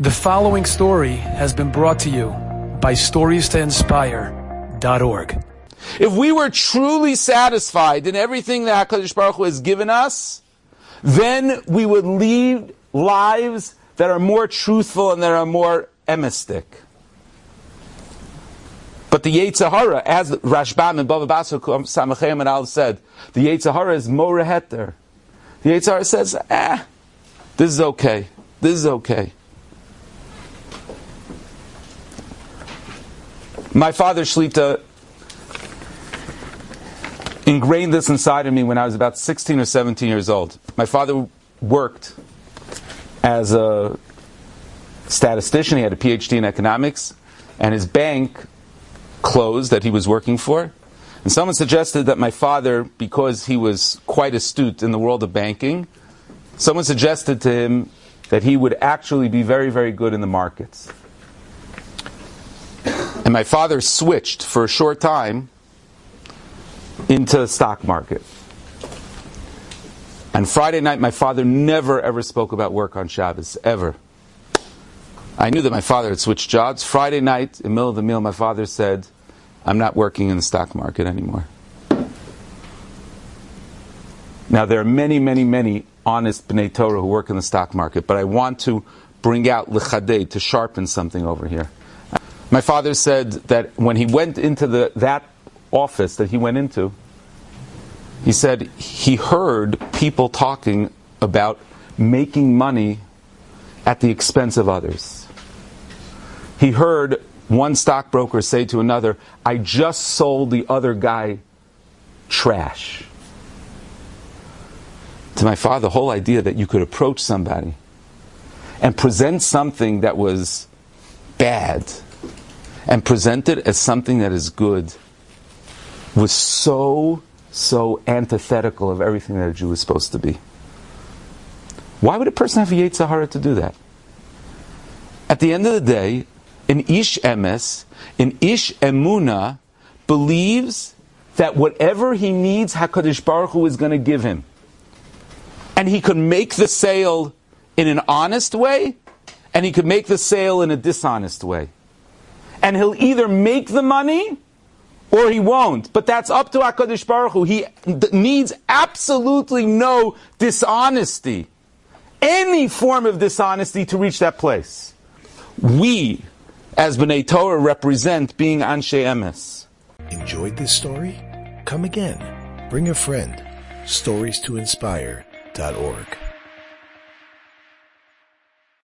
The following story has been brought to you by StoriesToInspire.org. If we were truly satisfied in everything that HaKadosh Baruch Hu has given us, then we would lead lives that are more truthful and that are more emistic. But the Yetzer Hara, as Rashbam and Baba Basra Samachem and Al said, the Yetzer Hara is more heter. The Yetzer Hara says, eh, this is okay. This is okay. My father Shlita ingrained this inside of me when I was about 16 or 17 years old. My father worked as a statistician. He had a PhD in economics, and his bank closed that he was working for. And someone suggested that my father, because he was quite astute in the world of banking, someone suggested to him that he would actually be very, very good in the markets. And my father switched for a short time into the stock market. And Friday night, my father never ever spoke about work on Shabbos, ever. I knew that my father had switched jobs. Friday night, in the middle of the meal, my father said, I'm not working in the stock market anymore. Now, there are many, many, many honest B'nai Torah who work in the stock market, but I want to bring out l'chadei, to sharpen something over here. My father said that when he went into the, that office that he went into, he said he heard people talking about making money at the expense of others. He heard one stockbroker say to another, I just sold the other guy trash. To my father, the whole idea that you could approach somebody and present something that was bad and present it as something that is good was so, so antithetical of everything that a Jew is supposed to be. Why would a person have a Yetzer to do that? At the end of the day, an Ish Emes, an Ish Emuna, believes that whatever he needs, HaKadosh Baruch Hu is going to give him. And he could make the sale in an honest way, and he could make the sale in a dishonest way and he'll either make the money or he won't. But that's up to HaKadosh Baruch Hu. He needs absolutely no dishonesty, any form of dishonesty to reach that place. We, as B'nai Torah, represent being Anshe Emes. Enjoyed this story? Come again. Bring a friend. Stories to inspire.org.